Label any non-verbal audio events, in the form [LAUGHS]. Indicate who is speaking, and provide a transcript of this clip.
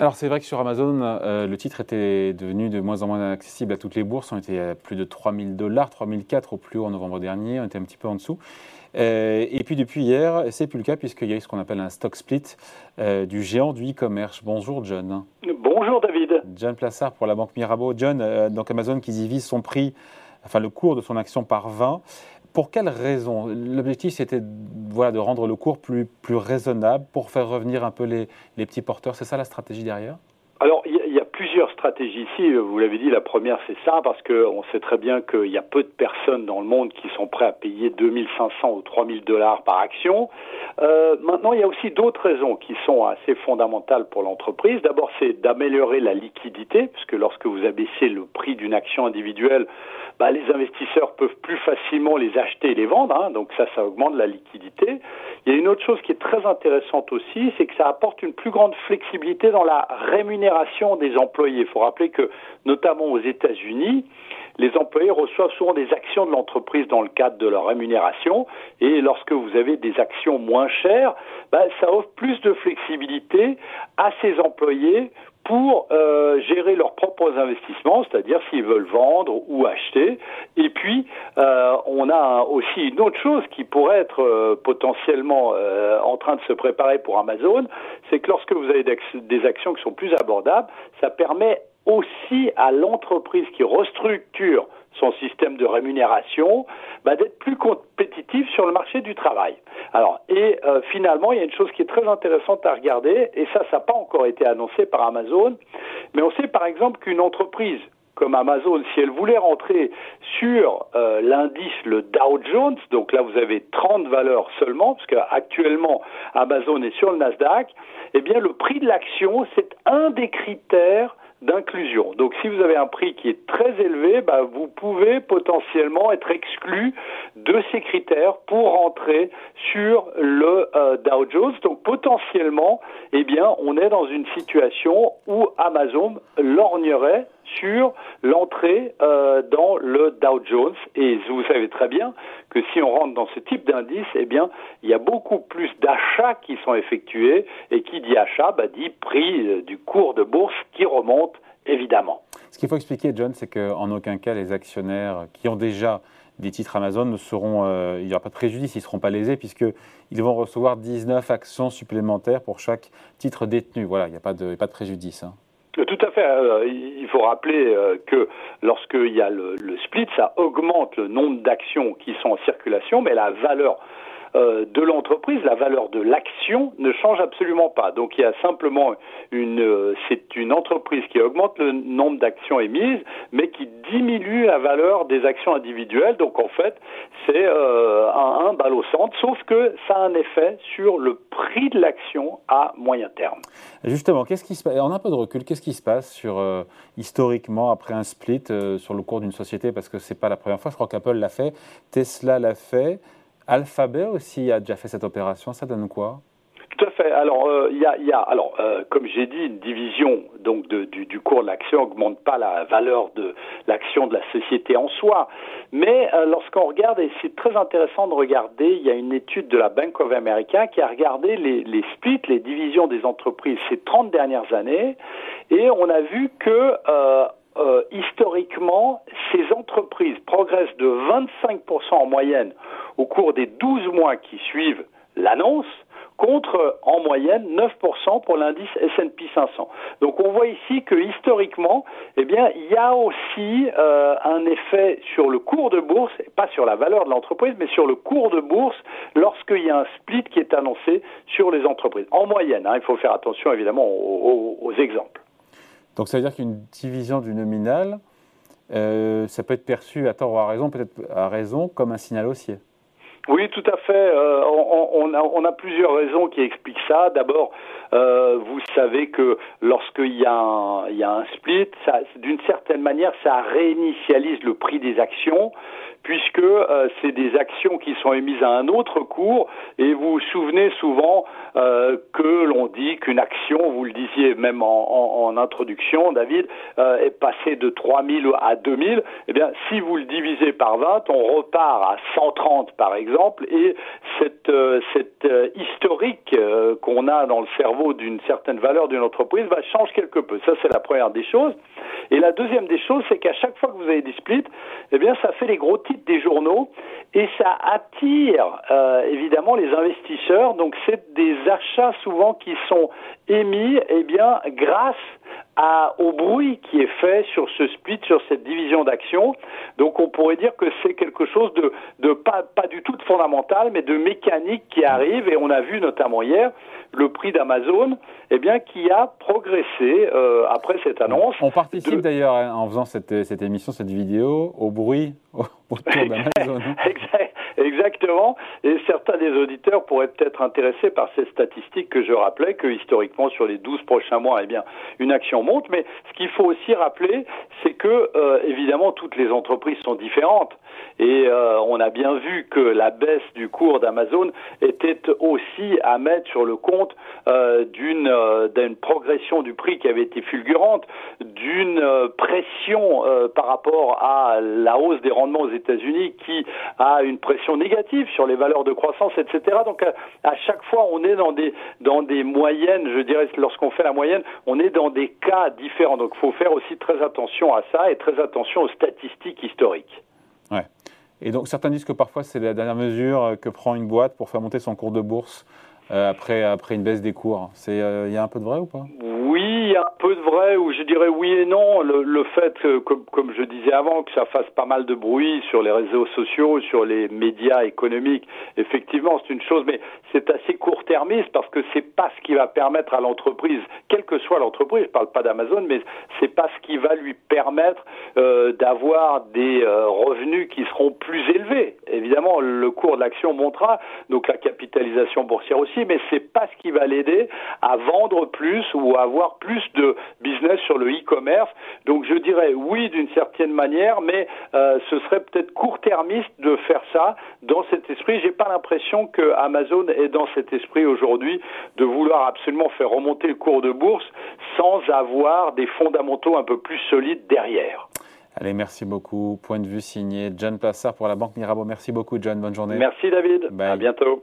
Speaker 1: Alors c'est vrai que sur Amazon, euh, le titre était devenu de moins en moins accessible à toutes les bourses. On était à plus de 3000 dollars, 3004 au plus haut en novembre dernier. On était un petit peu en dessous. Euh, et puis depuis hier, c'est plus le cas puisqu'il y a eu ce qu'on appelle un stock split euh, du géant du e-commerce. Bonjour John.
Speaker 2: Bonjour David.
Speaker 1: John Plassard pour la banque Mirabeau. John, donc Amazon qui divise son prix, enfin le cours de son action par 20. Pour quelle raison? L'objectif, c'était voilà, de rendre le cours plus, raisonnable pour faire revenir un peu les, petits porteurs. C'est ça la stratégie derrière?
Speaker 2: Plusieurs stratégies ici. Vous l'avez dit, la première, c'est ça, parce qu'on sait très bien qu'il y a peu de personnes dans le monde qui sont prêts à payer 2500 ou 3000 dollars par action. Euh, maintenant, il y a aussi d'autres raisons qui sont assez fondamentales pour l'entreprise. D'abord, c'est d'améliorer la liquidité, puisque lorsque vous abaissez le prix d'une action individuelle, bah, les investisseurs peuvent plus facilement les acheter et les vendre, hein, donc ça, ça augmente la liquidité. Il y a une autre chose qui est très intéressante aussi, c'est que ça apporte une plus grande flexibilité dans la rémunération des Il faut rappeler que, notamment aux États-Unis, les employés reçoivent souvent des actions de l'entreprise dans le cadre de leur rémunération, et lorsque vous avez des actions moins chères, bah, ça offre plus de flexibilité à ces employés pour euh, gérer leurs propres investissements, c'est-à-dire s'ils veulent vendre ou acheter. Et puis, euh, on a aussi une autre chose qui pourrait être euh, potentiellement en train de se préparer pour Amazon, c'est que lorsque vous avez des actions qui sont plus abordables, ça permet aussi à l'entreprise qui restructure son système de rémunération, bah, d'être plus compétitif sur le marché du travail. Alors, et euh, finalement, il y a une chose qui est très intéressante à regarder, et ça, ça n'a pas encore été annoncé par Amazon, mais on sait par exemple qu'une entreprise comme Amazon, si elle voulait rentrer sur euh, l'indice, le Dow Jones, donc là vous avez 30 valeurs seulement, parce qu'actuellement Amazon est sur le Nasdaq, eh bien le prix de l'action, c'est un des critères d'inclusion. Donc si vous avez un prix qui est très élevé, bah, vous pouvez potentiellement être exclu de ces critères pour rentrer sur le euh, Dow Jones. Donc potentiellement, eh bien, on est dans une situation où Amazon lorgnerait sur l'entrée euh, dans le Dow Jones. Et vous savez très bien que si on rentre dans ce type d'indice, eh bien, il y a beaucoup plus d'achats qui sont effectués. Et qui dit achat, bah, dit prix euh, du cours de bourse qui remonte, évidemment.
Speaker 1: Ce qu'il faut expliquer, John, c'est qu'en aucun cas, les actionnaires qui ont déjà des titres Amazon ne seront, euh, il n'y aura pas de préjudice, ils ne seront pas lésés puisqu'ils vont recevoir 19 actions supplémentaires pour chaque titre détenu. Voilà, il n'y a, pas de, pas de préjudice. Hein.
Speaker 2: Tout à fait. Euh, il faut rappeler euh, que lorsqu'il y a le, split, ça augmente le nombre d'actions qui sont en circulation, mais la valeur euh, de l'entreprise, la valeur de l'action ne change absolument pas. Donc il y a simplement une, c'est une entreprise qui augmente le nombre d'actions émises, mais qui diminue la valeur des actions individuelles. Donc en fait, c'est un, un balle au centre, sauf que ça a un effet sur le prix de l'action à moyen terme.
Speaker 1: Justement, qu'est-ce qui se passe On a un peu de recul. Qu'est-ce qui se passe sur euh, historiquement après un split euh, sur le cours d'une société? Parce que c'est pas la première fois. Je crois qu'Apple l'a fait, Tesla l'a fait, Alphabet aussi a déjà fait cette opération. Ça donne quoi?
Speaker 2: Tout à fait. Alors, euh, il y, alors, euh, comme j'ai dit, une division donc du, cours de l'action augmente pas la valeur de l'action de la société en soi. Mais euh, lorsqu'on regarde, et c'est très intéressant de regarder, il y a une étude de la Bank of America qui a regardé les splits, les divisions des entreprises ces 30 dernières années, et on a vu que historiquement, ces entreprises progressent de 25% en moyenne au cours des 12 mois qui suivent l'annonce, contre en moyenne 9% pour l'indice S&P 500. Donc on voit ici que historiquement, eh bien, il y a aussi euh, un effet sur le cours de bourse, pas sur la valeur de l'entreprise, mais sur le cours de bourse lorsqu'il y a un split qui est annoncé sur les entreprises. En moyenne, hein, il faut faire attention évidemment aux, exemples.
Speaker 1: Donc ça veut dire qu'une division du nominal, euh, ça peut être perçu à tort ou à raison, peut-être à raison, comme un signal haussier.
Speaker 2: Oui, tout à fait. Euh, on, a, plusieurs raisons qui expliquent ça. D'abord, euh, vous savez que lorsqu'il y, a un, il y a un split, d'une certaine manière, ça réinitialise le prix des actions, puisque euh, c'est des actions qui sont émises à un autre cours, et vous vous souvenez souvent que l'on dit qu'une action, vous le disiez même en, introduction, David, est passée de 3000 à 2000. Eh bien, si vous le divisez par 20, on repart à 130 par exemple, et cette, euh, cette historique qu'on a dans le cerveau d'une certaine valeur d'une entreprise va changer quelque peu. Ça, c'est la première des choses. Et la deuxième des choses, c'est qu'à chaque fois que vous avez des splits, eh bien, ça fait les gros titres des journaux et ça attire évidemment les investisseurs. Donc, c'est des achats souvent qui sont émis eh bien, grâce à, au bruit qui est fait sur ce split, sur cette division d'actions. Donc on pourrait dire que c'est quelque chose de, de pas, pas du tout de fondamental, mais de mécanique qui arrive, et on a vu notamment hier le prix d'Amazon, eh bien, qui a progressé euh, après cette annonce.
Speaker 1: On participe d'ailleurs hein, en faisant cette, cette émission, cette vidéo, au bruit autour d'Amazon. [LAUGHS]
Speaker 2: Et certains des auditeurs pourraient peut-être intéressés par ces statistiques que je rappelais, que historiquement, sur les 12 prochains mois, eh bien, une action monte. Mais ce qu'il faut aussi rappeler, c'est que, euh, évidemment, toutes les entreprises sont différentes. Et euh, on a bien vu que la baisse du cours d'Amazon était aussi à mettre sur le compte euh, d'une d'une progression du prix qui avait été fulgurante, d'une pression par rapport à la hausse des rendements aux États-Unis qui a une pression négative sur les valeurs de croissance, etc. Donc à, chaque fois, on est dans des dans des moyennes. Je dirais, lorsqu'on fait la moyenne, on est dans des cas différents. Donc il faut faire aussi très attention à ça et très attention aux statistiques historiques.
Speaker 1: Ouais. Et donc certains disent que parfois c'est la dernière mesure que prend une boîte pour faire monter son cours de bourse euh, après, après une baisse des cours. Il euh, y a un peu de vrai ou pas?
Speaker 2: Oui, il y a un peu de vrai, ou je dirais oui et non. Le, fait, que, comme, je disais avant, que ça fasse pas mal de bruit sur les réseaux sociaux, sur les médias économiques, effectivement, c'est une chose, mais c'est assez court-termiste parce que c'est pas ce qui va permettre à l'entreprise, quelle que soit l'entreprise, je parle pas d'Amazon, mais c'est pas ce qui va lui permettre euh, d'avoir des revenus qui seront plus élevés. Évidemment, le cours de l'action montera, donc la capitalisation boursière aussi mais c'est pas ce qui va l'aider à vendre plus ou à avoir plus de business sur le e-commerce. Donc je dirais oui d'une certaine manière, mais euh, ce serait peut-être court-termiste de faire ça dans cet esprit. J'ai pas l'impression que Amazon est dans cet esprit aujourd'hui de vouloir absolument faire remonter le cours de bourse sans avoir des fondamentaux un peu plus solides derrière.
Speaker 1: Allez, merci beaucoup. Point de vue signé John Plassard pour la Banque Mirabeau. Merci beaucoup, John. Bonne journée.
Speaker 2: Merci, David. À bientôt.